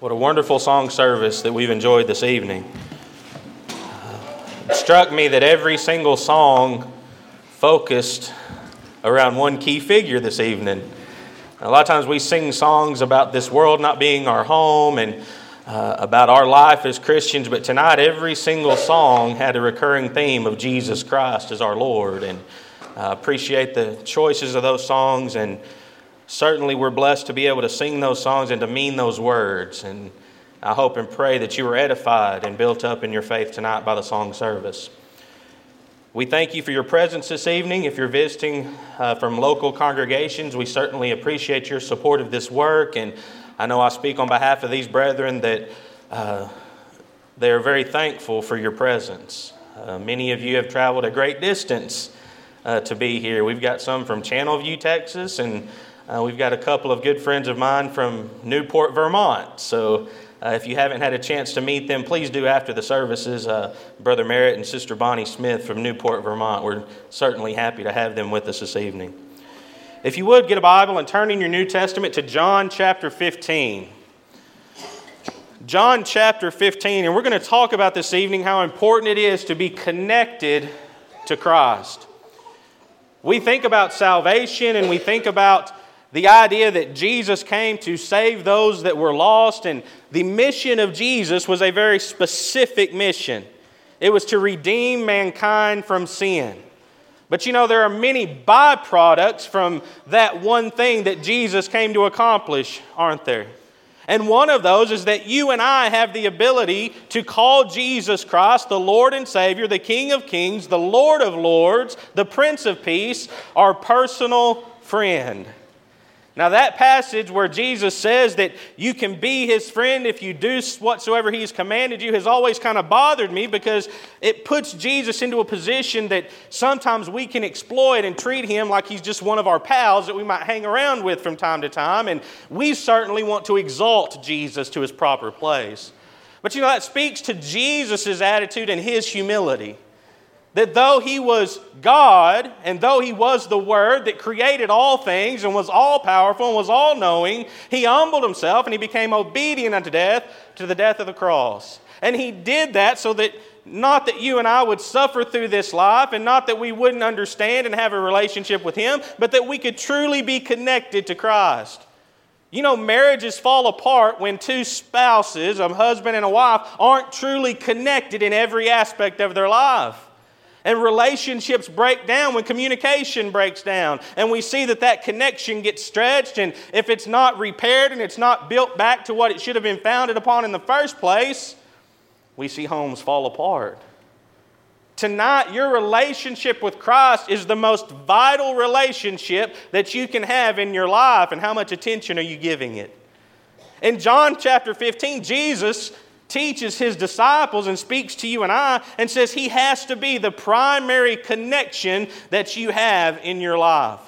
What a wonderful song service that we've enjoyed this evening. It struck me that every single song focused around one key figure this evening. A lot of times we sing songs about this world not being our home and uh, about our life as Christians, but tonight every single song had a recurring theme of Jesus Christ as our Lord. And I appreciate the choices of those songs and certainly we're blessed to be able to sing those songs and to mean those words. And I hope and pray that you were edified and built up in your faith tonight by the song service. We thank you for your presence this evening. If you're visiting uh, from local congregations, we certainly appreciate your support of this work. And I know I speak on behalf of these brethren that uh, they are very thankful for your presence. Uh, many of you have traveled a great distance uh, to be here. We've got some from Channelview, Texas, and uh, we've got a couple of good friends of mine from Newport, Vermont. So uh, if you haven't had a chance to meet them, please do after the services. Uh, Brother Merritt and Sister Bonnie Smith from Newport, Vermont. We're certainly happy to have them with us this evening. If you would, get a Bible and turn in your New Testament to John chapter 15. John chapter 15, and we're going to talk about this evening how important it is to be connected to Christ. We think about salvation and we think about the idea that Jesus came to save those that were lost, and the mission of Jesus was a very specific mission. It was to redeem mankind from sin. But you know, there are many byproducts from that one thing that Jesus came to accomplish, aren't there? And one of those is that you and I have the ability to call Jesus Christ the Lord and Savior, the King of Kings, the Lord of Lords, the Prince of Peace, our personal friend. Now, that passage where Jesus says that you can be his friend if you do whatsoever he's commanded you has always kind of bothered me because it puts Jesus into a position that sometimes we can exploit and treat him like he's just one of our pals that we might hang around with from time to time. And we certainly want to exalt Jesus to his proper place. But you know, that speaks to Jesus' attitude and his humility that though he was God and though he was the Word that created all things and was all powerful and was all knowing, he humbled himself and he became obedient unto death to the death of the cross. And he did that so that not that you and I would suffer through this life and not that we wouldn't understand and have a relationship with him, but that we could truly be connected to Christ. You know, marriages fall apart when two spouses, a husband and a wife, aren't truly connected in every aspect of their life. And relationships break down when communication breaks down. And we see that that connection gets stretched. And if it's not repaired and it's not built back to what it should have been founded upon in the first place, we see homes fall apart. Tonight, your relationship with Christ is the most vital relationship that you can have in your life. And how much attention are you giving it? In John chapter 15, Jesus teaches his disciples and speaks to you and I and says he has to be the primary connection that you have in your life.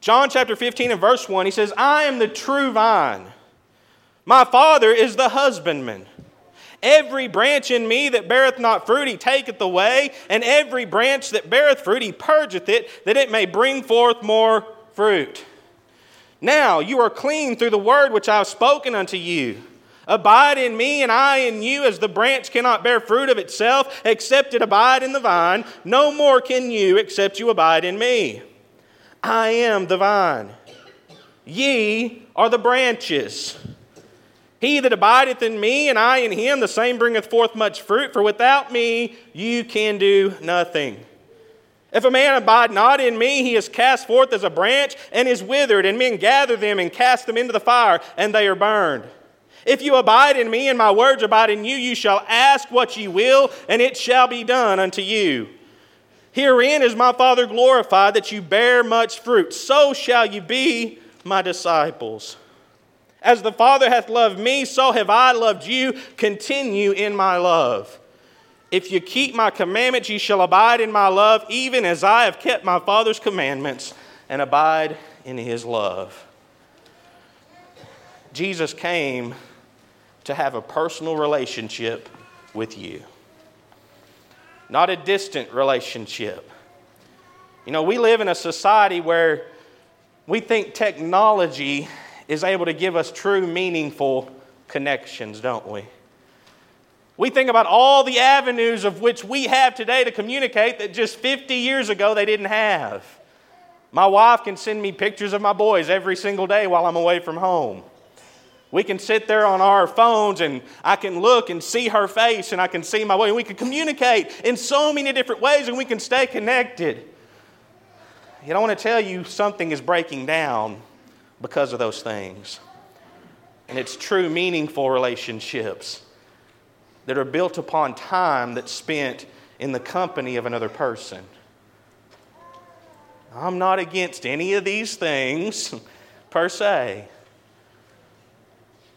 John chapter 15 and verse 1, he says, I am the true vine. My Father is the husbandman. Every branch in me that beareth not fruit, he taketh away, and every branch that beareth fruit, he purgeth it, that it may bring forth more fruit. Now you are clean through the word which I have spoken unto you. Abide in me, and I in you, as the branch cannot bear fruit of itself except it abide in the vine. No more can you except you abide in me. I am the vine. Ye are the branches. He that abideth in me, and I in him, the same bringeth forth much fruit, for without me you can do nothing. If a man abide not in me, he is cast forth as a branch and is withered, and men gather them and cast them into the fire, and they are burned. If you abide in me and my words abide in you, you shall ask what ye will, and it shall be done unto you. Herein is my Father glorified that you bear much fruit. So shall you be my disciples. As the Father hath loved me, so have I loved you. Continue in my love. If you keep my commandments, ye shall abide in my love, even as I have kept my Father's commandments and abide in his love. Jesus came to have a personal relationship with you, not a distant relationship. You know, we live in a society where we think technology is able to give us true, meaningful connections, don't we? We think about all the avenues of which we have today to communicate that just 50 years ago they didn't have. My wife can send me pictures of my boys every single day while I'm away from home. We can sit there on our phones and I can look and see her face and I can see my way. We can communicate in so many different ways and we can stay connected. Yet I want to tell you something is breaking down because of those things. And it's true, meaningful relationships that are built upon time that's spent in the company of another person. I'm not against any of these things per se.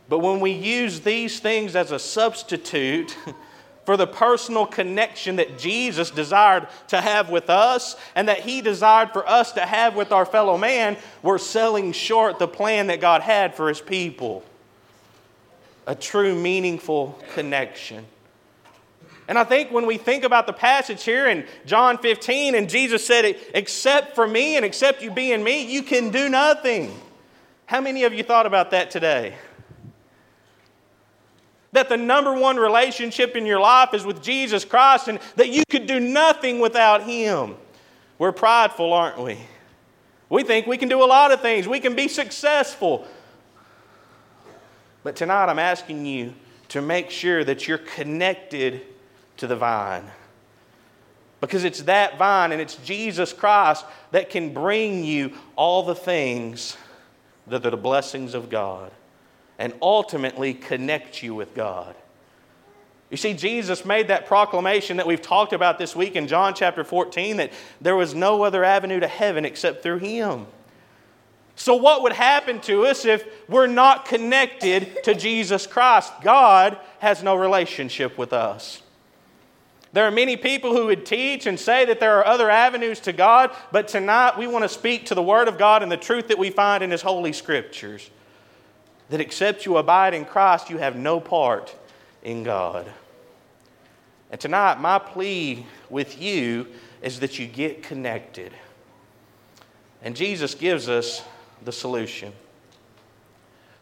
But when we use these things as a substitute for the personal connection that Jesus desired to have with us and that he desired for us to have with our fellow man, we're selling short the plan that God had for his people a true, meaningful connection. And I think when we think about the passage here in John 15, and Jesus said, Except for me and except you be in me, you can do nothing. How many of you thought about that today? That the number one relationship in your life is with Jesus Christ and that you could do nothing without Him. We're prideful, aren't we? We think we can do a lot of things, we can be successful. But tonight I'm asking you to make sure that you're connected to the vine. Because it's that vine and it's Jesus Christ that can bring you all the things that are the blessings of God and ultimately connect you with God. You see, Jesus made that proclamation that we've talked about this week in John chapter 14 that there was no other avenue to heaven except through Him. So, what would happen to us if we're not connected to Jesus Christ? God has no relationship with us. There are many people who would teach and say that there are other avenues to God, but tonight we want to speak to the Word of God and the truth that we find in His Holy Scriptures. That except you abide in Christ, you have no part in God. And tonight, my plea with you is that you get connected. And Jesus gives us the solution.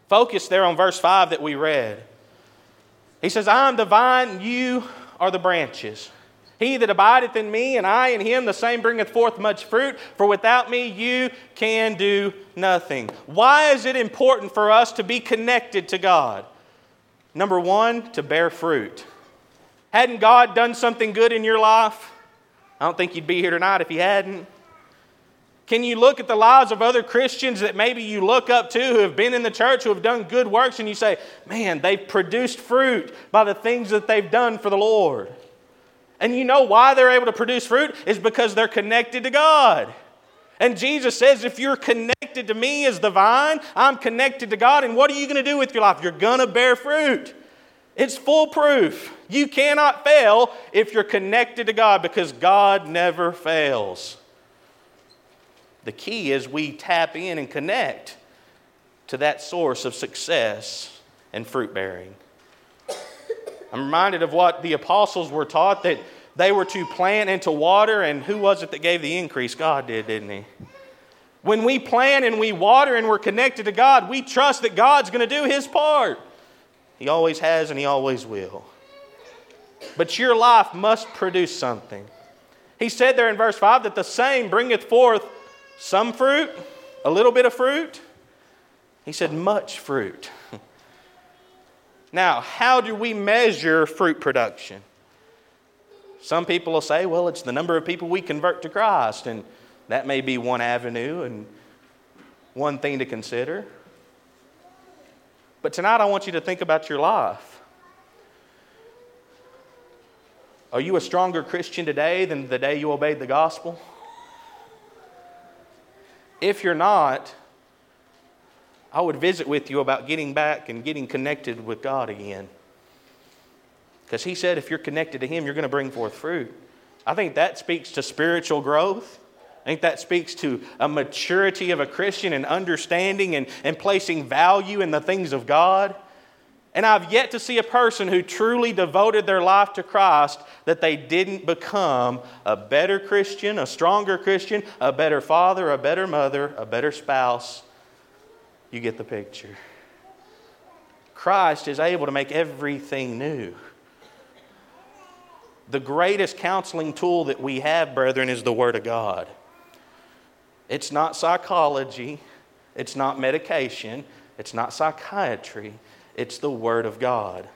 Focus there on verse 5 that we read. He says, I am the vine, you are the branches. He that abideth in me, and I in him, the same bringeth forth much fruit, for without me you can do nothing. Why is it important for us to be connected to God? Number one, to bear fruit. Hadn't God done something good in your life? I don't think you'd be here tonight if He hadn't. Can you look at the lives of other Christians that maybe you look up to who have been in the church, who have done good works, and you say, man, they've produced fruit by the things that they've done for the Lord? And you know why they're able to produce fruit? Is because they're connected to God. And Jesus says, if you're connected to me as the vine, I'm connected to God. And what are you going to do with your life? You're going to bear fruit. It's foolproof. You cannot fail if you're connected to God because God never fails. The key is we tap in and connect to that source of success and fruit bearing. I'm reminded of what the apostles were taught that they were to plant and to water, and who was it that gave the increase? God did, didn't He? When we plant and we water and we're connected to God, we trust that God's going to do His part. He always has and He always will. But your life must produce something. He said there in verse 5 that the same bringeth forth some fruit, a little bit of fruit. He said, much fruit. now, how do we measure fruit production? Some people will say, well, it's the number of people we convert to Christ, and that may be one avenue and one thing to consider. But tonight, I want you to think about your life. Are you a stronger Christian today than the day you obeyed the gospel? If you're not, I would visit with you about getting back and getting connected with God again. Because He said if you're connected to Him, you're going to bring forth fruit. I think that speaks to spiritual growth. I think that speaks to a maturity of a Christian and understanding and, and placing value in the things of God. And I've yet to see a person who truly devoted their life to Christ that they didn't become a better Christian, a stronger Christian, a better father, a better mother, a better spouse. You get the picture. Christ is able to make everything new. The greatest counseling tool that we have, brethren, is the Word of God. It's not psychology, it's not medication, it's not psychiatry, it's the Word of God.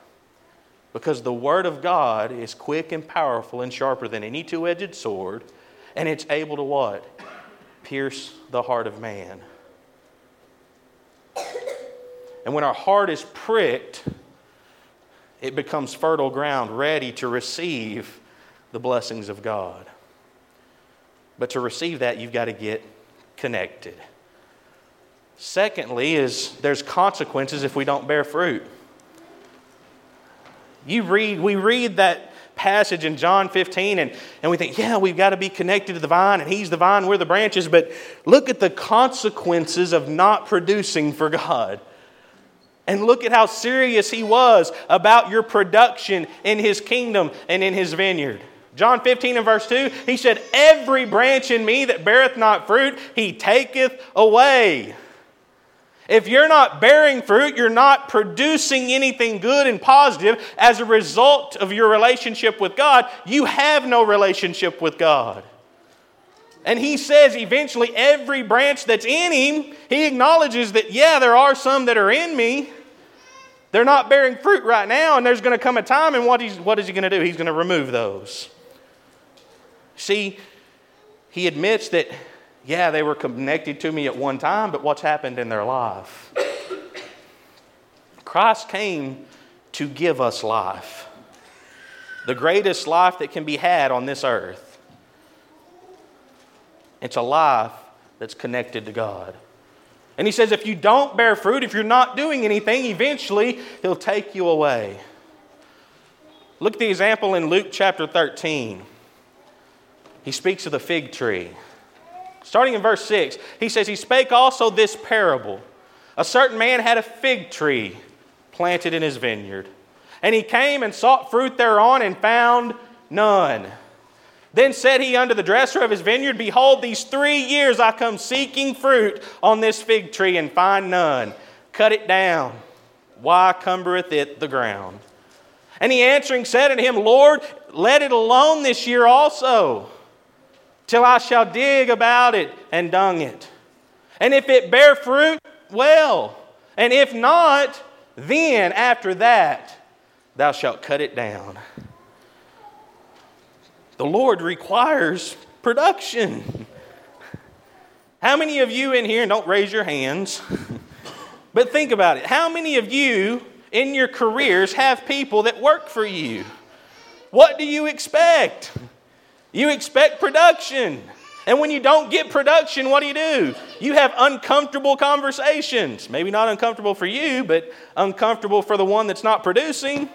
Because the Word of God is quick and powerful and sharper than any two edged sword, and it's able to what? Pierce the heart of man. And when our heart is pricked, it becomes fertile ground, ready to receive the blessings of God. But to receive that, you've got to get connected. Secondly, is there's consequences if we don't bear fruit. You read, we read that passage in John 15 and, and we think, yeah, we've got to be connected to the vine and he's the vine, we're the branches. But look at the consequences of not producing for God. And look at how serious he was about your production in his kingdom and in his vineyard. John 15 and verse 2, he said, Every branch in me that beareth not fruit, he taketh away. If you're not bearing fruit, you're not producing anything good and positive as a result of your relationship with God, you have no relationship with God. And he says eventually every branch that's in him, he acknowledges that, yeah, there are some that are in me. They're not bearing fruit right now, and there's going to come a time, and what, he's, what is he going to do? He's going to remove those. See, he admits that, yeah, they were connected to me at one time, but what's happened in their life? Christ came to give us life, the greatest life that can be had on this earth. It's a life that's connected to God. And he says, if you don't bear fruit, if you're not doing anything, eventually he'll take you away. Look at the example in Luke chapter 13. He speaks of the fig tree. Starting in verse 6, he says, He spake also this parable. A certain man had a fig tree planted in his vineyard, and he came and sought fruit thereon and found none. Then said he unto the dresser of his vineyard, Behold, these three years I come seeking fruit on this fig tree and find none. Cut it down. Why cumbereth it the ground? And he answering said unto him, Lord, let it alone this year also, till I shall dig about it and dung it. And if it bear fruit, well. And if not, then after that thou shalt cut it down. The Lord requires production. How many of you in here, don't raise your hands, but think about it. How many of you in your careers have people that work for you? What do you expect? You expect production. And when you don't get production, what do you do? You have uncomfortable conversations. Maybe not uncomfortable for you, but uncomfortable for the one that's not producing.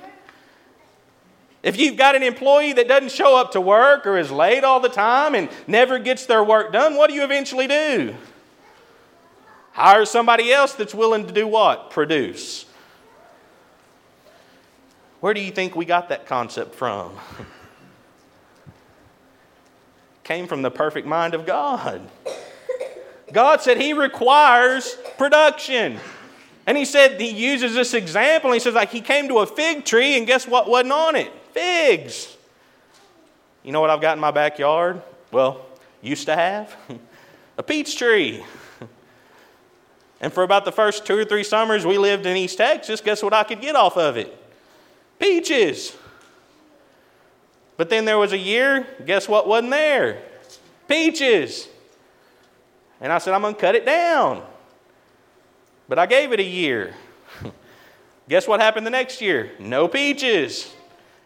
If you've got an employee that doesn't show up to work or is late all the time and never gets their work done, what do you eventually do? Hire somebody else that's willing to do what? Produce. Where do you think we got that concept from? Came from the perfect mind of God. God said He requires production. And He said, He uses this example, He says, like, He came to a fig tree, and guess what wasn't on it? figs. You know what I've got in my backyard? Well, used to have a peach tree. And for about the first two or three summers we lived in East Texas, guess what I could get off of it? Peaches. But then there was a year, guess what wasn't there? Peaches. And I said, I'm going to cut it down. But I gave it a year. guess what happened the next year? No peaches.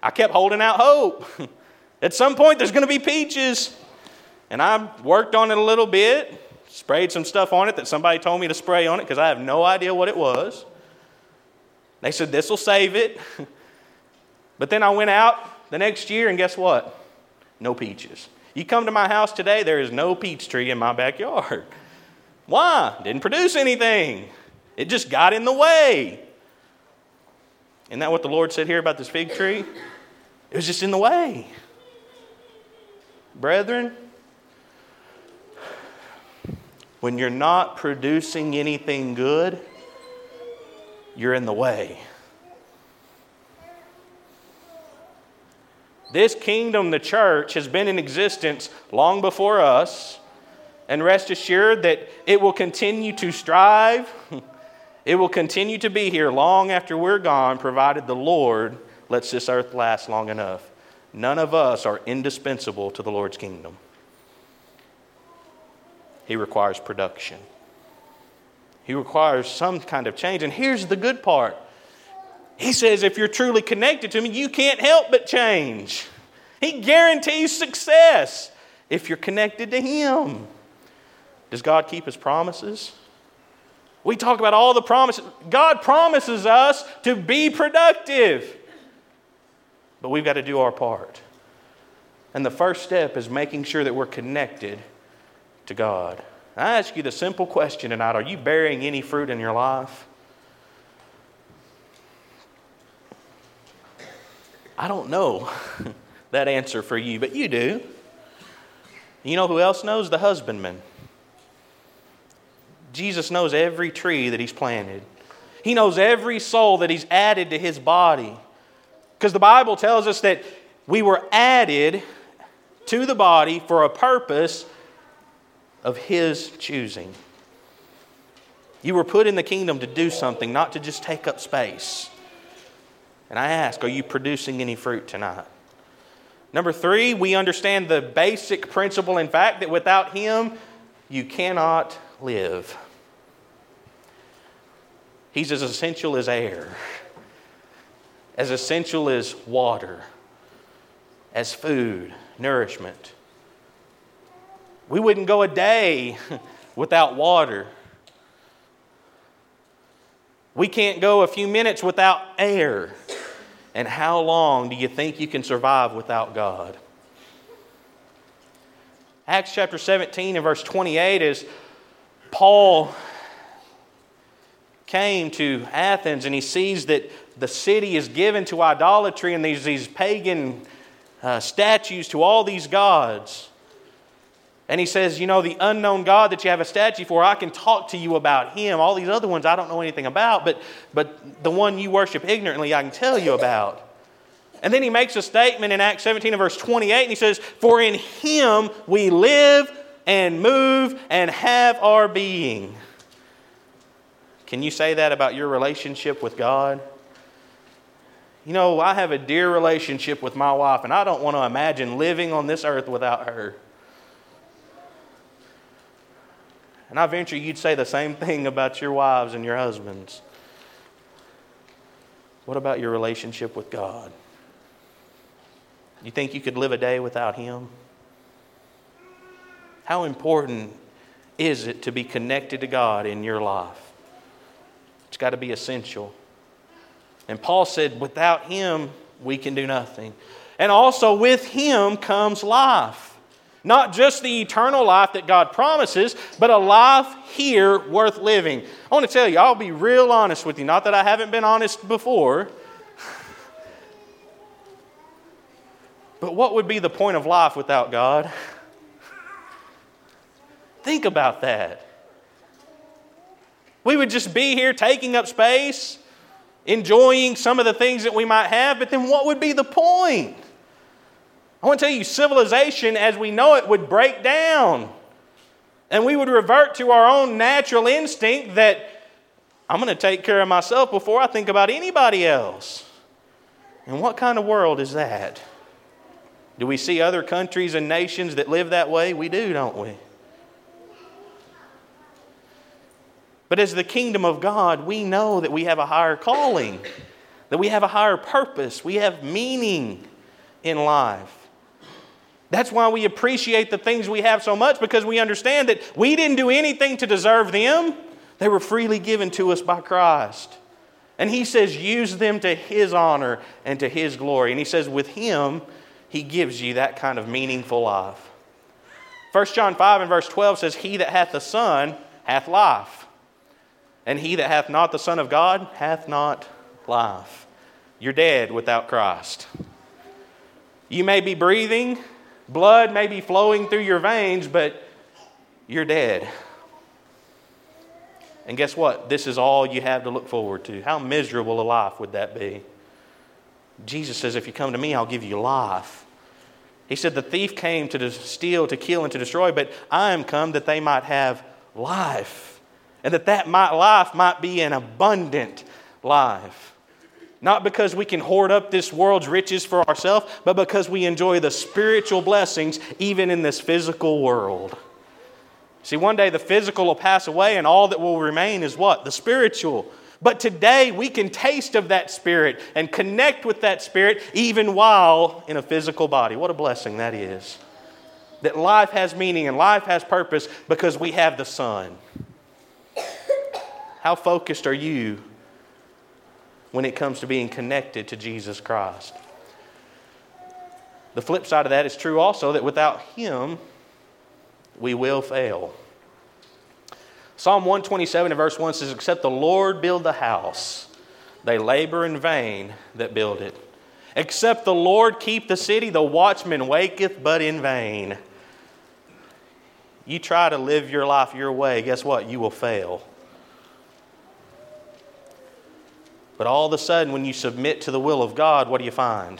I kept holding out hope. At some point, there's going to be peaches. And I worked on it a little bit, sprayed some stuff on it that somebody told me to spray on it because I have no idea what it was. They said, This will save it. but then I went out the next year, and guess what? No peaches. You come to my house today, there is no peach tree in my backyard. Why? Didn't produce anything. It just got in the way. Isn't that what the Lord said here about this fig tree? It was just in the way. Brethren, when you're not producing anything good, you're in the way. This kingdom, the church, has been in existence long before us. And rest assured that it will continue to strive. It will continue to be here long after we're gone, provided the Lord lets this earth last long enough. None of us are indispensable to the Lord's kingdom. He requires production. He requires some kind of change. And here's the good part He says, if you're truly connected to me, you can't help but change. He guarantees success if you're connected to Him. Does God keep His promises? We talk about all the promises. God promises us to be productive. But we've got to do our part. And the first step is making sure that we're connected to God. I ask you the simple question tonight are you bearing any fruit in your life? I don't know that answer for you, but you do. You know who else knows? The husbandman. Jesus knows every tree that he's planted. He knows every soul that he's added to his body. Because the Bible tells us that we were added to the body for a purpose of his choosing. You were put in the kingdom to do something, not to just take up space. And I ask, are you producing any fruit tonight? Number three, we understand the basic principle, in fact, that without him, you cannot live. He's as essential as air, as essential as water, as food, nourishment. We wouldn't go a day without water. We can't go a few minutes without air. And how long do you think you can survive without God? Acts chapter 17 and verse 28 is Paul came to Athens and he sees that the city is given to idolatry and these, these pagan uh, statues to all these gods. And he says, You know, the unknown God that you have a statue for, I can talk to you about him. All these other ones I don't know anything about, but, but the one you worship ignorantly, I can tell you about. And then he makes a statement in Acts 17 and verse 28, and he says, For in him we live and move and have our being. Can you say that about your relationship with God? You know, I have a dear relationship with my wife, and I don't want to imagine living on this earth without her. And I venture you'd say the same thing about your wives and your husbands. What about your relationship with God? You think you could live a day without Him? How important is it to be connected to God in your life? It's got to be essential. And Paul said, without Him, we can do nothing. And also, with Him comes life. Not just the eternal life that God promises, but a life here worth living. I want to tell you, I'll be real honest with you. Not that I haven't been honest before. But what would be the point of life without God? Think about that. We would just be here taking up space, enjoying some of the things that we might have, but then what would be the point? I want to tell you, civilization as we know it would break down. And we would revert to our own natural instinct that I'm going to take care of myself before I think about anybody else. And what kind of world is that? Do we see other countries and nations that live that way? We do, don't we? But as the kingdom of God, we know that we have a higher calling, that we have a higher purpose, we have meaning in life. That's why we appreciate the things we have so much because we understand that we didn't do anything to deserve them. They were freely given to us by Christ. And He says, use them to His honor and to His glory. And He says, with Him, He gives you that kind of meaningful life. 1 John 5 and verse 12 says, He that hath the Son hath life, and he that hath not the Son of God hath not life. You're dead without Christ. You may be breathing, Blood may be flowing through your veins, but you're dead. And guess what? This is all you have to look forward to. How miserable a life would that be? Jesus says, If you come to me, I'll give you life. He said, The thief came to steal, to kill, and to destroy, but I am come that they might have life, and that that might, life might be an abundant life. Not because we can hoard up this world's riches for ourselves, but because we enjoy the spiritual blessings even in this physical world. See, one day the physical will pass away, and all that will remain is what? The spiritual. But today we can taste of that Spirit and connect with that Spirit even while in a physical body. What a blessing that is. That life has meaning and life has purpose because we have the Son. How focused are you when it comes to being connected to Jesus Christ? The flip side of that is true also that without Him, we will fail. Psalm 127 and verse 1 says, Except the Lord build the house, they labor in vain that build it. Except the Lord keep the city, the watchman waketh but in vain. You try to live your life your way, guess what? You will fail. But all of a sudden, when you submit to the will of God, what do you find?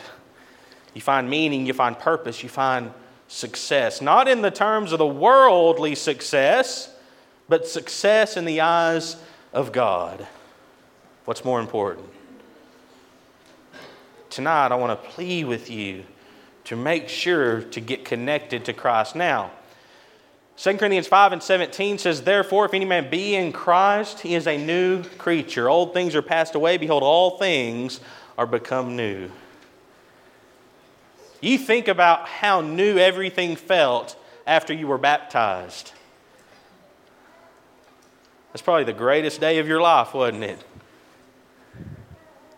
You find meaning, you find purpose, you find success. Not in the terms of the worldly success, but success in the eyes of God. What's more important? Tonight, I want to plead with you to make sure to get connected to Christ. Now, 2 Corinthians 5 and 17 says, Therefore, if any man be in Christ, he is a new creature. Old things are passed away. Behold, all things are become new. You think about how new everything felt after you were baptized. That's probably the greatest day of your life, wasn't it?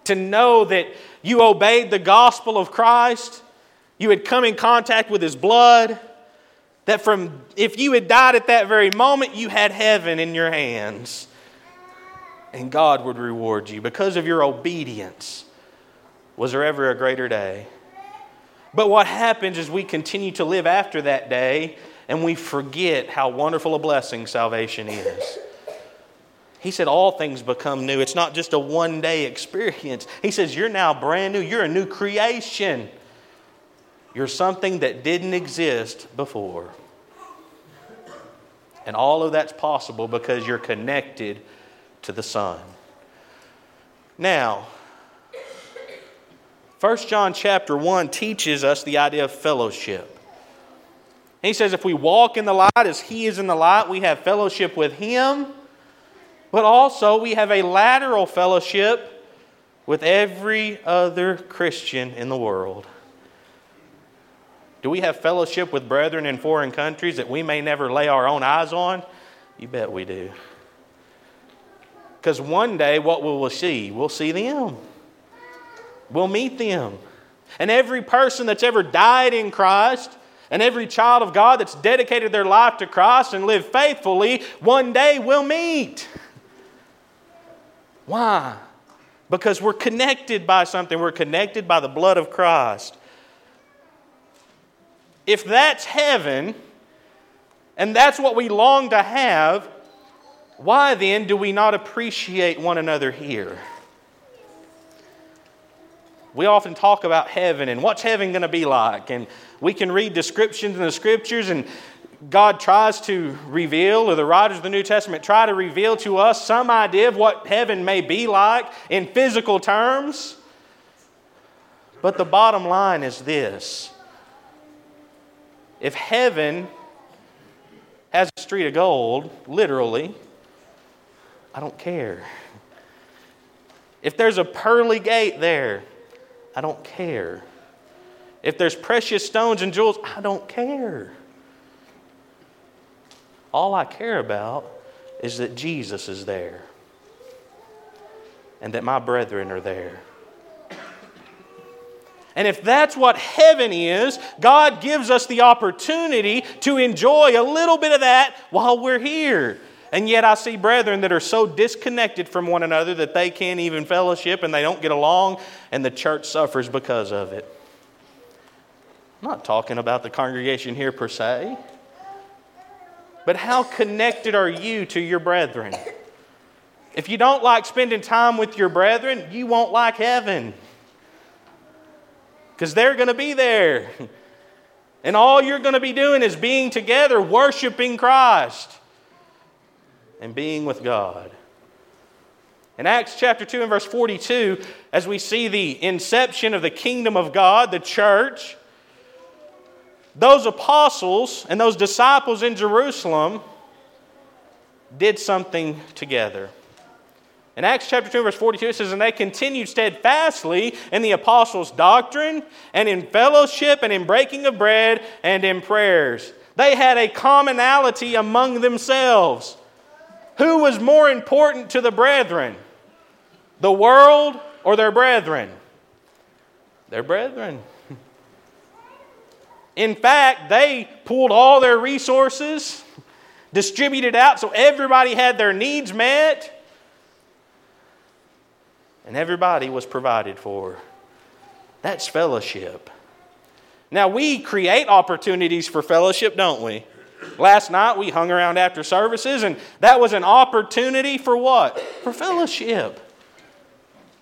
To know that you obeyed the gospel of Christ, you had come in contact with his blood, that from if you had died at that very moment, you had heaven in your hands. And God would reward you because of your obedience. Was there ever a greater day? But what happens is we continue to live after that day and we forget how wonderful a blessing salvation is. He said, All things become new. It's not just a one day experience. He says, You're now brand new. You're a new creation. You're something that didn't exist before. And all of that's possible because you're connected to the Son. Now, 1 John chapter 1 teaches us the idea of fellowship. He says, if we walk in the light as He is in the light, we have fellowship with Him but also we have a lateral fellowship with every other Christian in the world. Do we have fellowship with brethren in foreign countries that we may never lay our own eyes on? You bet we do. Because one day, what will we see? We'll see them. We'll meet them. And every person that's ever died in Christ, and every child of God that's dedicated their life to Christ and lived faithfully, one day we'll meet. Why? Because we're connected by something. We're connected by the blood of Christ. If that's heaven, and that's what we long to have, why then do we not appreciate one another here? We often talk about heaven and what's heaven going to be like, and we can read descriptions in the scriptures, and God tries to reveal, or the writers of the New Testament try to reveal to us some idea of what heaven may be like in physical terms. But the bottom line is this if heaven has a street of gold, literally, I don't care. If there's a pearly gate there, I don't care. If there's precious stones and jewels, I don't care. All I care about is that Jesus is there and that my brethren are there. And if that's what heaven is, God gives us the opportunity to enjoy a little bit of that while we're here. And yet, I see brethren that are so disconnected from one another that they can't even fellowship and they don't get along, and the church suffers because of it. I'm not talking about the congregation here per se. But how connected are you to your brethren? If you don't like spending time with your brethren, you won't like heaven. Because they're going to be there. And all you're going to be doing is being together, worshiping Christ, and being with God. In Acts chapter 2 and verse 42, as we see the inception of the kingdom of God, the church, those apostles and those disciples in Jerusalem did something together. In Acts chapter 2, verse 42, it says, And they continued steadfastly in the apostles' doctrine, and in fellowship, and in breaking of bread, and in prayers. They had a commonality among themselves. Who was more important to the brethren? The world or their brethren? Their brethren. In fact, they pulled all their resources, distributed out so everybody had their needs met and everybody was provided for. That's fellowship. Now, we create opportunities for fellowship, don't we? Last night we hung around after services, and that was an opportunity for what? For fellowship.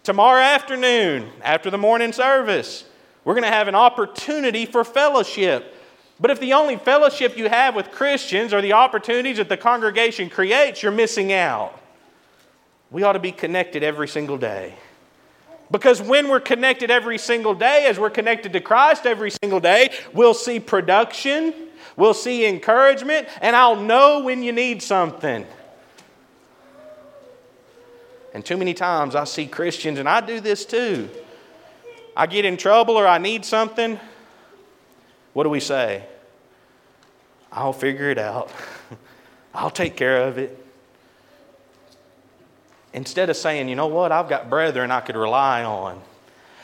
Tomorrow afternoon, after the morning service, we're going to have an opportunity for fellowship. But if the only fellowship you have with Christians are the opportunities that the congregation creates, you're missing out. We ought to be connected every single day. Because when we're connected every single day, as we're connected to Christ every single day, we'll see production, we'll see encouragement, and I'll know when you need something. And too many times I see Christians, and I do this too. I get in trouble or I need something. What do we say? I'll figure it out. I'll take care of it. Instead of saying, you know what, I've got brethren I could rely on.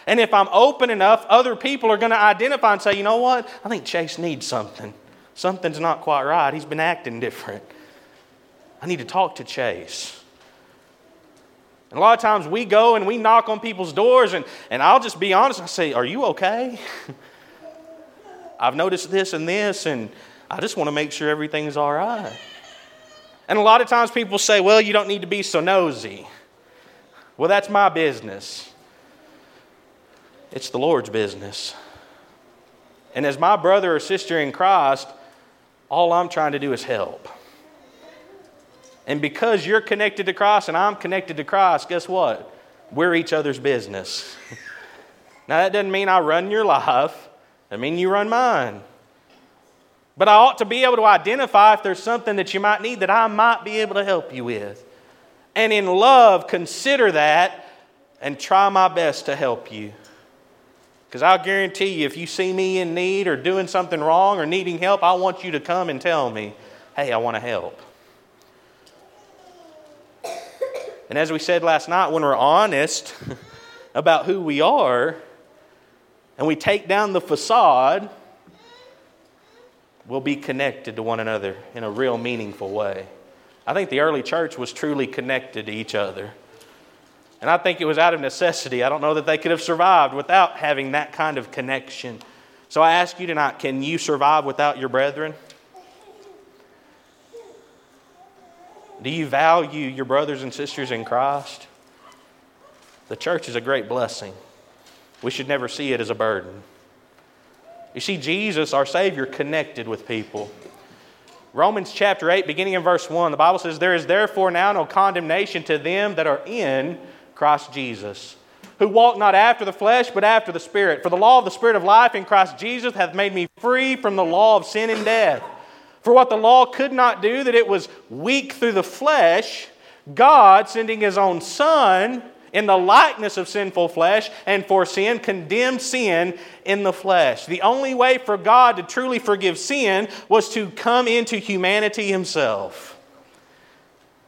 And if I'm open enough, other people are going to identify and say, you know what, I think Chase needs something. Something's not quite right. He's been acting different. I need to talk to Chase. And a lot of times we go and we knock on people's doors, and, and I'll just be honest. I say, Are you okay? I've noticed this and this, and I just want to make sure everything's all right. And a lot of times people say, well, you don't need to be so nosy. Well, that's my business. It's the Lord's business. And as my brother or sister in Christ, all I'm trying to do is help. And because you're connected to Christ and I'm connected to Christ, guess what? We're each other's business. now, that doesn't mean I run your life, I mean you run mine. But I ought to be able to identify if there's something that you might need that I might be able to help you with. And in love, consider that and try my best to help you. Because I'll guarantee you, if you see me in need or doing something wrong or needing help, I want you to come and tell me, hey, I want to help. And as we said last night, when we're honest about who we are and we take down the facade, we'll be connected to one another in a real meaningful way. I think the early church was truly connected to each other. And I think it was out of necessity. I don't know that they could have survived without having that kind of connection. So I ask you tonight can you survive without your brethren? Do you value your brothers and sisters in Christ? The church is a great blessing. We should never see it as a burden. You see, Jesus, our Savior, connected with people. Romans chapter 8, beginning in verse 1, the Bible says, There is therefore now no condemnation to them that are in Christ Jesus, who walk not after the flesh, but after the Spirit. For the law of the Spirit of life in Christ Jesus hath made me free from the law of sin and death. For what the law could not do, that it was weak through the flesh, God, sending his own Son, in the likeness of sinful flesh, and for sin, condemned sin in the flesh. The only way for God to truly forgive sin was to come into humanity himself.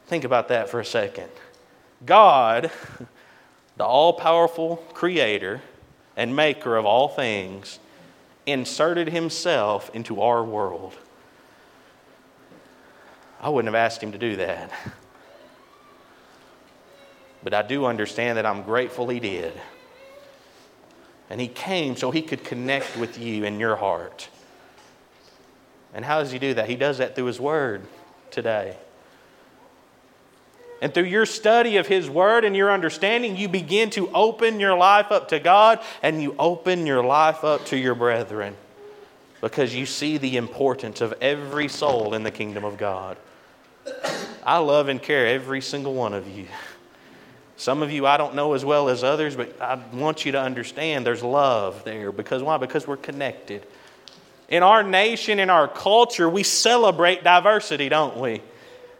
Think about that for a second. God, the all powerful creator and maker of all things, inserted himself into our world. I wouldn't have asked him to do that. But I do understand that I'm grateful He did. And He came so He could connect with you in your heart. And how does He do that? He does that through His Word today. And through your study of His Word and your understanding, you begin to open your life up to God and you open your life up to your brethren because you see the importance of every soul in the kingdom of God. I love and care every single one of you. Some of you I don't know as well as others, but I want you to understand there's love there. Because why? Because we're connected. In our nation, in our culture, we celebrate diversity, don't we?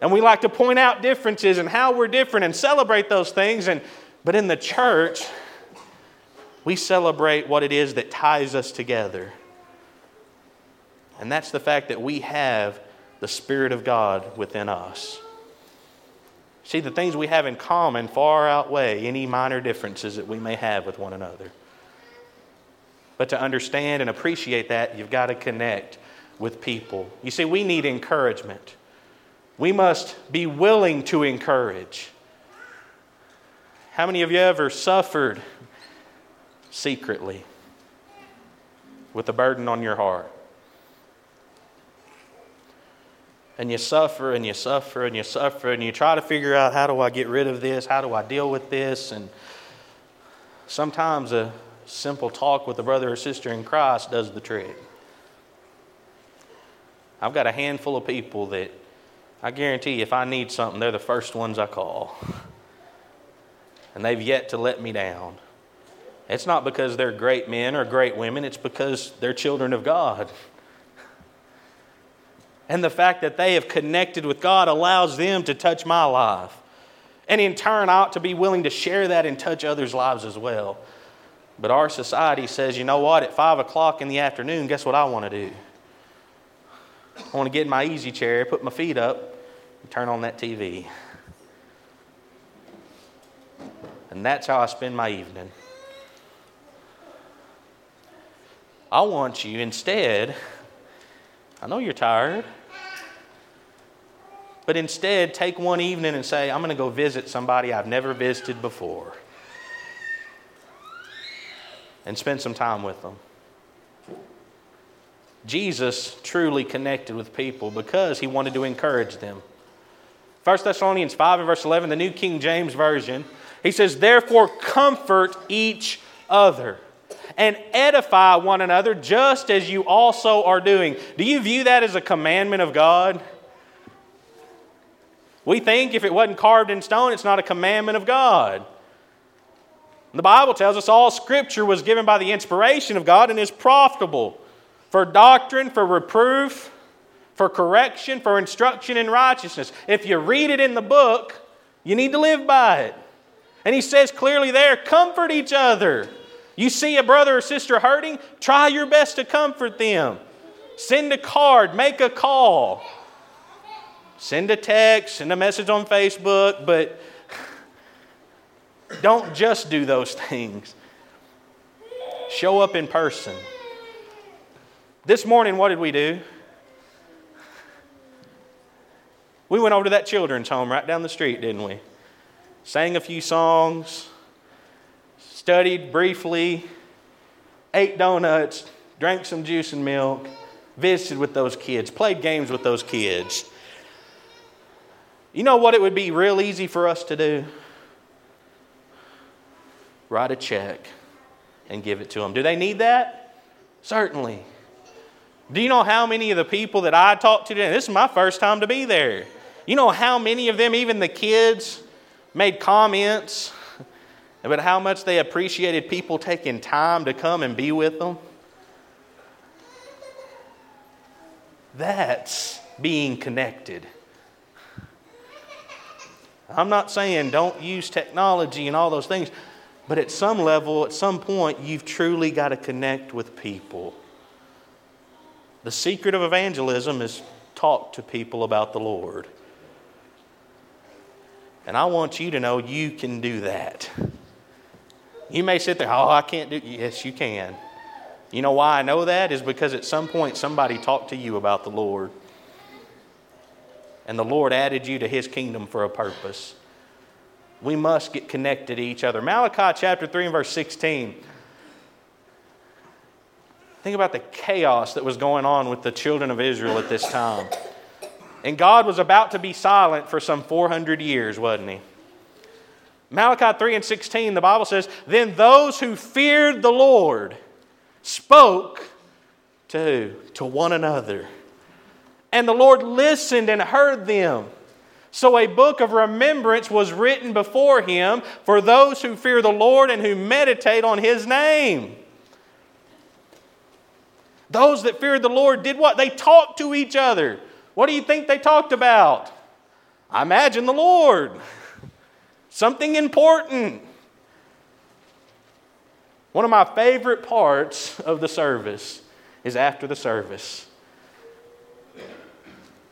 And we like to point out differences and how we're different and celebrate those things. And, but in the church, we celebrate what it is that ties us together. And that's the fact that we have the Spirit of God within us. See, the things we have in common far outweigh any minor differences that we may have with one another. But to understand and appreciate that, you've got to connect with people. You see, we need encouragement. We must be willing to encourage. How many of you ever suffered secretly with a burden on your heart? And you suffer and you suffer and you suffer and you try to figure out how do I get rid of this? How do I deal with this? And sometimes a simple talk with a brother or sister in Christ does the trick. I've got a handful of people that I guarantee if I need something, they're the first ones I call. And they've yet to let me down. It's not because they're great men or great women, it's because they're children of God. And the fact that they have connected with God allows them to touch my life. And in turn, I ought to be willing to share that and touch others' lives as well. But our society says, you know what, at 5 o'clock in the afternoon, guess what I want to do? I want to get in my easy chair, put my feet up, and turn on that TV. And that's how I spend my evening. I want you instead, I know you're tired but instead take one evening and say, I'm going to go visit somebody I've never visited before and spend some time with them. Jesus truly connected with people because he wanted to encourage them. 1 Thessalonians 5 and verse 11, the New King James Version, he says, Therefore, comfort each other and edify one another just as you also are doing. Do you view that as a commandment of God? We think if it wasn't carved in stone, it's not a commandment of God. The Bible tells us all Scripture was given by the inspiration of God and is profitable for doctrine, for reproof, for correction, for instruction in righteousness. If you read it in the book, you need to live by it. And he says clearly there comfort each other. You see a brother or sister hurting, try your best to comfort them. Send a card, make a call. Send a text, send a message on Facebook, but don't just do those things. Show up in person. This morning, what did we do? We went over to that children's home right down the street, didn't we? Sang a few songs, studied briefly, ate donuts, drank some juice and milk, visited with those kids, played games with those kids. You know what it would be real easy for us to do? Write a check and give it to them. Do they need that? Certainly. Do you know how many of the people that I talked to today? This is my first time to be there. You know how many of them, even the kids, made comments about how much they appreciated people taking time to come and be with them? That's being connected. I'm not saying don't use technology and all those things, but at some level, at some point, you've truly got to connect with people. The secret of evangelism is talk to people about the Lord. And I want you to know you can do that. You may sit there, oh, I can't do Yes, you can. You know why I know that? Is because at some point somebody talked to you about the Lord and the Lord added you to his kingdom for a purpose. We must get connected to each other. Malachi chapter 3 and verse 16. Think about the chaos that was going on with the children of Israel at this time. And God was about to be silent for some 400 years, wasn't he? Malachi 3 and 16, the Bible says, Then those who feared the Lord spoke to who? To one another. And the Lord listened and heard them. So a book of remembrance was written before him for those who fear the Lord and who meditate on his name. Those that feared the Lord did what? They talked to each other. What do you think they talked about? I imagine the Lord. Something important. One of my favorite parts of the service is after the service.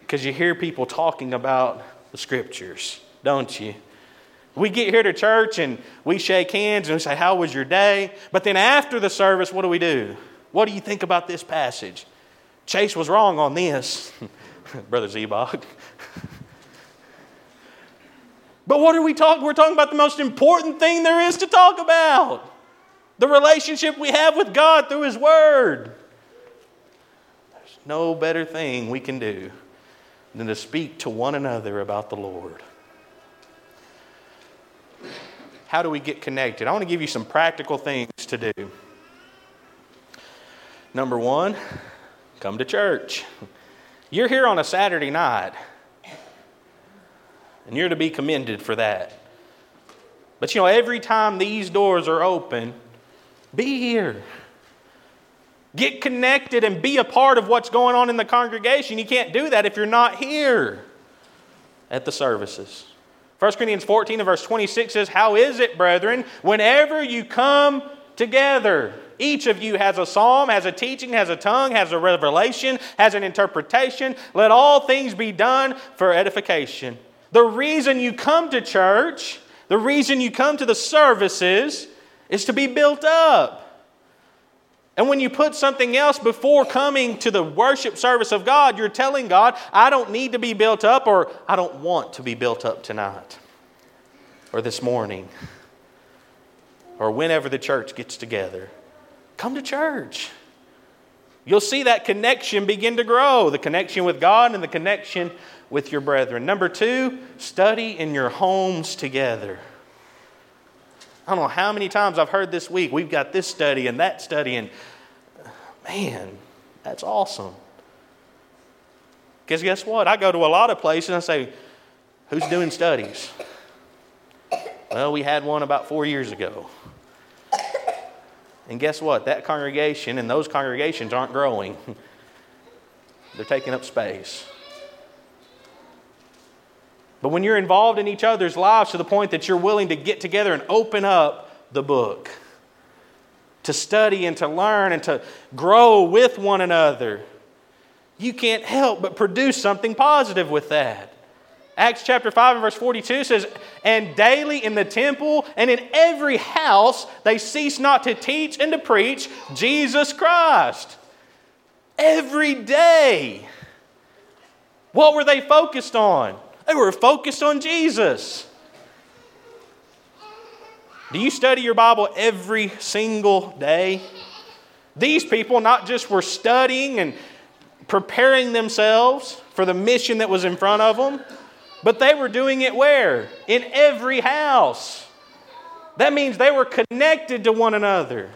Because you hear people talking about the scriptures, don't you? We get here to church and we shake hands and we say, How was your day? But then after the service, what do we do? What do you think about this passage? Chase was wrong on this, Brother Zebog. but what are we talking? We're talking about the most important thing there is to talk about the relationship we have with God through His Word. There's no better thing we can do than to speak to one another about the Lord. How do we get connected? I want to give you some practical things to do. Number one, come to church. You're here on a Saturday night, and you're to be commended for that. But you know, every time these doors are open, be here. Get connected and be a part of what's going on in the congregation. You can't do that if you're not here at the services. 1 Corinthians 14 and verse 26 says, How is it, brethren, whenever you come together? Each of you has a psalm, has a teaching, has a tongue, has a revelation, has an interpretation. Let all things be done for edification. The reason you come to church, the reason you come to the services, is to be built up. And when you put something else before coming to the worship service of God, you're telling God, I don't need to be built up, or I don't want to be built up tonight, or this morning, or whenever the church gets together. Come to church. You'll see that connection begin to grow the connection with God and the connection with your brethren. Number two, study in your homes together. I don't know how many times I've heard this week, we've got this study and that study, and man, that's awesome. Because guess what? I go to a lot of places and I say, Who's doing studies? Well, we had one about four years ago. And guess what? That congregation and those congregations aren't growing, they're taking up space. But when you're involved in each other's lives to the point that you're willing to get together and open up the book, to study and to learn and to grow with one another, you can't help but produce something positive with that. Acts chapter 5 and verse 42 says, And daily in the temple and in every house they cease not to teach and to preach Jesus Christ. Every day. What were they focused on? They were focused on Jesus. Do you study your Bible every single day? These people not just were studying and preparing themselves for the mission that was in front of them, but they were doing it where? In every house. That means they were connected to one another.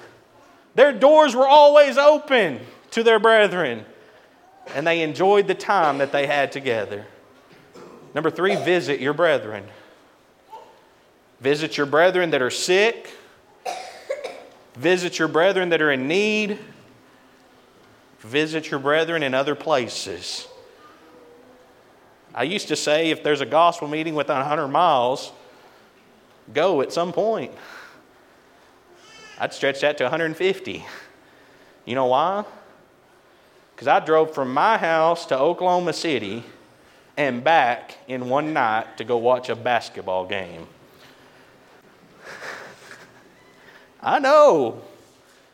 Their doors were always open to their brethren, and they enjoyed the time that they had together. Number three, visit your brethren. Visit your brethren that are sick. Visit your brethren that are in need. Visit your brethren in other places. I used to say if there's a gospel meeting within 100 miles, go at some point. I'd stretch that to 150. You know why? Because I drove from my house to Oklahoma City and back in one night to go watch a basketball game. I know.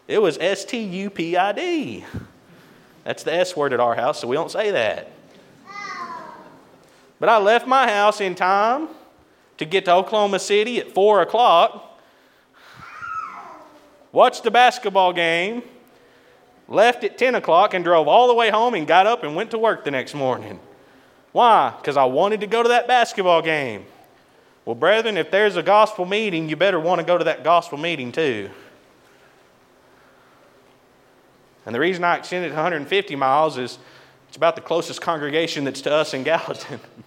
It was S T U P I D. That's the S word at our house, so we don't say that. But I left my house in time to get to Oklahoma City at 4 o'clock, watched the basketball game, left at 10 o'clock, and drove all the way home and got up and went to work the next morning. Why? Because I wanted to go to that basketball game. Well, brethren, if there's a gospel meeting, you better want to go to that gospel meeting too. And the reason I extended 150 miles is it's about the closest congregation that's to us in Gallatin.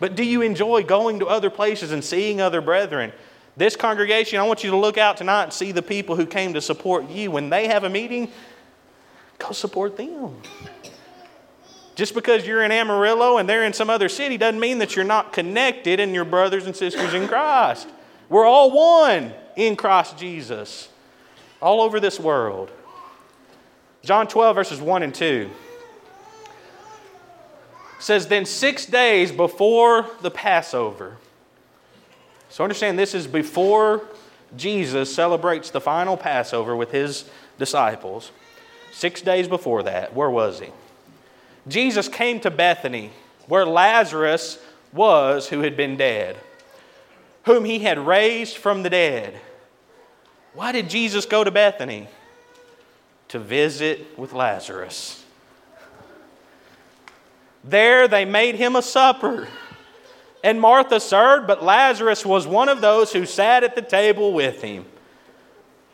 but do you enjoy going to other places and seeing other brethren? This congregation, I want you to look out tonight and see the people who came to support you. When they have a meeting, go support them. Just because you're in Amarillo and they're in some other city doesn't mean that you're not connected and your brothers and sisters in Christ. We're all one in Christ Jesus, all over this world. John 12, verses 1 and 2 says, Then six days before the Passover, so understand this is before Jesus celebrates the final Passover with his disciples. Six days before that, where was he? Jesus came to Bethany, where Lazarus was who had been dead, whom he had raised from the dead. Why did Jesus go to Bethany? To visit with Lazarus. There they made him a supper. And Martha served, but Lazarus was one of those who sat at the table with him.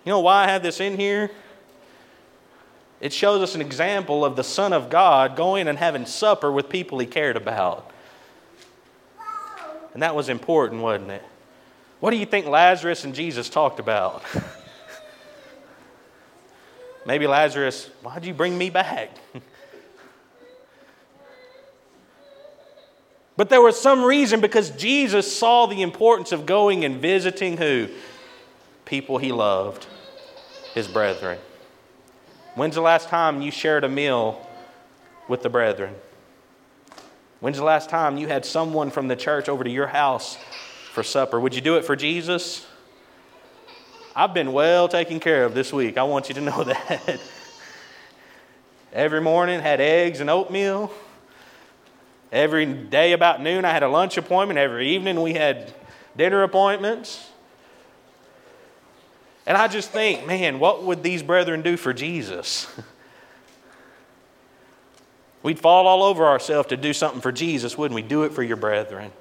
You know why I have this in here? It shows us an example of the Son of God going and having supper with people he cared about. And that was important, wasn't it? What do you think Lazarus and Jesus talked about? Maybe Lazarus, why'd you bring me back? But there was some reason because Jesus saw the importance of going and visiting who? People he loved, his brethren. When's the last time you shared a meal with the brethren? When's the last time you had someone from the church over to your house for supper? Would you do it for Jesus? I've been well taken care of this week. I want you to know that. Every morning had eggs and oatmeal. Every day about noon, I had a lunch appointment. Every evening, we had dinner appointments. And I just think, man, what would these brethren do for Jesus? We'd fall all over ourselves to do something for Jesus, wouldn't we? Do it for your brethren.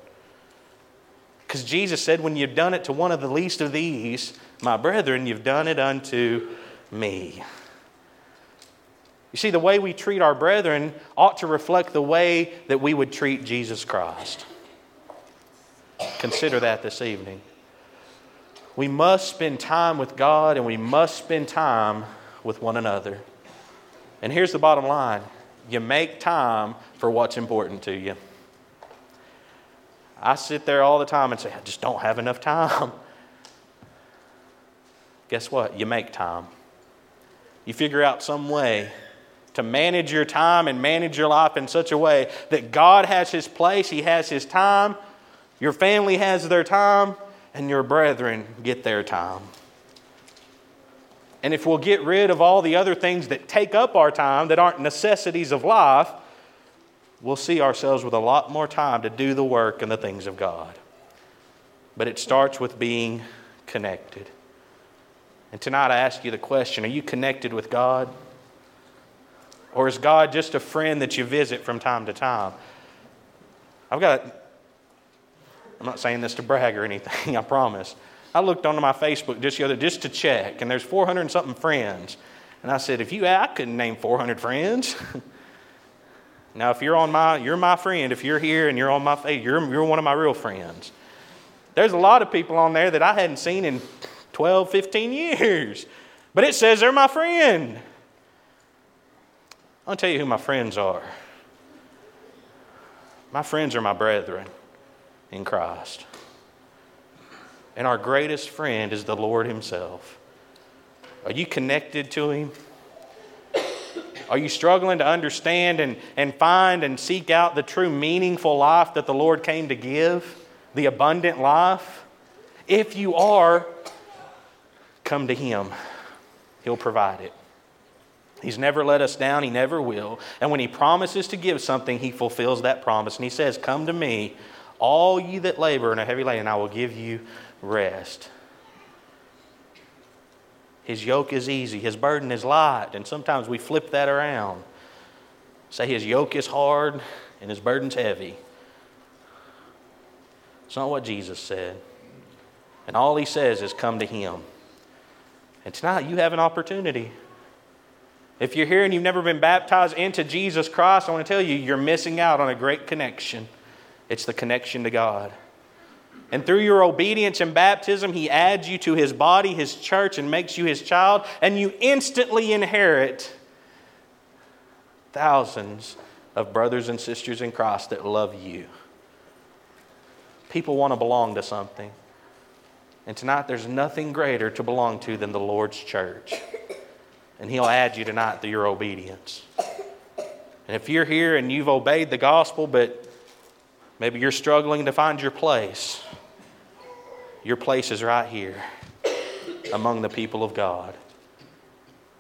Because Jesus said, when you've done it to one of the least of these, my brethren, you've done it unto me. You see, the way we treat our brethren ought to reflect the way that we would treat Jesus Christ. Consider that this evening. We must spend time with God and we must spend time with one another. And here's the bottom line you make time for what's important to you. I sit there all the time and say, I just don't have enough time. Guess what? You make time. You figure out some way to manage your time and manage your life in such a way that God has His place, He has His time, your family has their time, and your brethren get their time. And if we'll get rid of all the other things that take up our time that aren't necessities of life, we'll see ourselves with a lot more time to do the work and the things of God. But it starts with being connected. And tonight I ask you the question are you connected with God? Or is God just a friend that you visit from time to time? I've got, I'm not saying this to brag or anything, I promise. I looked onto my Facebook just the other just to check, and there's 400 and something friends. And I said, if you, I couldn't name 400 friends. now, if you're on my, you're my friend. If you're here and you're on my face, you're, you're one of my real friends. There's a lot of people on there that I hadn't seen in 12, 15 years. But it says they're my friend. I'll tell you who my friends are. My friends are my brethren in Christ. And our greatest friend is the Lord Himself. Are you connected to Him? Are you struggling to understand and, and find and seek out the true meaningful life that the Lord came to give? The abundant life? If you are, come to Him, He'll provide it. He's never let us down. He never will. And when He promises to give something, He fulfills that promise. And He says, Come to me, all ye that labor and are heavy laden, I will give you rest. His yoke is easy, His burden is light. And sometimes we flip that around. Say his yoke is hard and his burden's heavy. It's not what Jesus said. And all he says is come to him. And tonight you have an opportunity. If you're here and you've never been baptized into Jesus Christ, I want to tell you, you're missing out on a great connection. It's the connection to God. And through your obedience and baptism, He adds you to His body, His church, and makes you His child, and you instantly inherit thousands of brothers and sisters in Christ that love you. People want to belong to something. And tonight, there's nothing greater to belong to than the Lord's church. And He'll add you tonight through your obedience. And if you're here and you've obeyed the gospel, but maybe you're struggling to find your place, your place is right here among the people of God.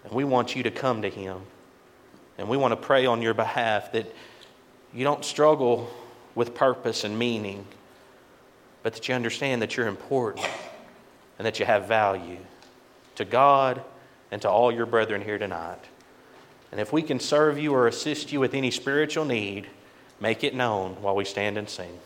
And we want you to come to Him. And we want to pray on your behalf that you don't struggle with purpose and meaning, but that you understand that you're important and that you have value to God and to all your brethren here tonight. And if we can serve you or assist you with any spiritual need, make it known while we stand and sing.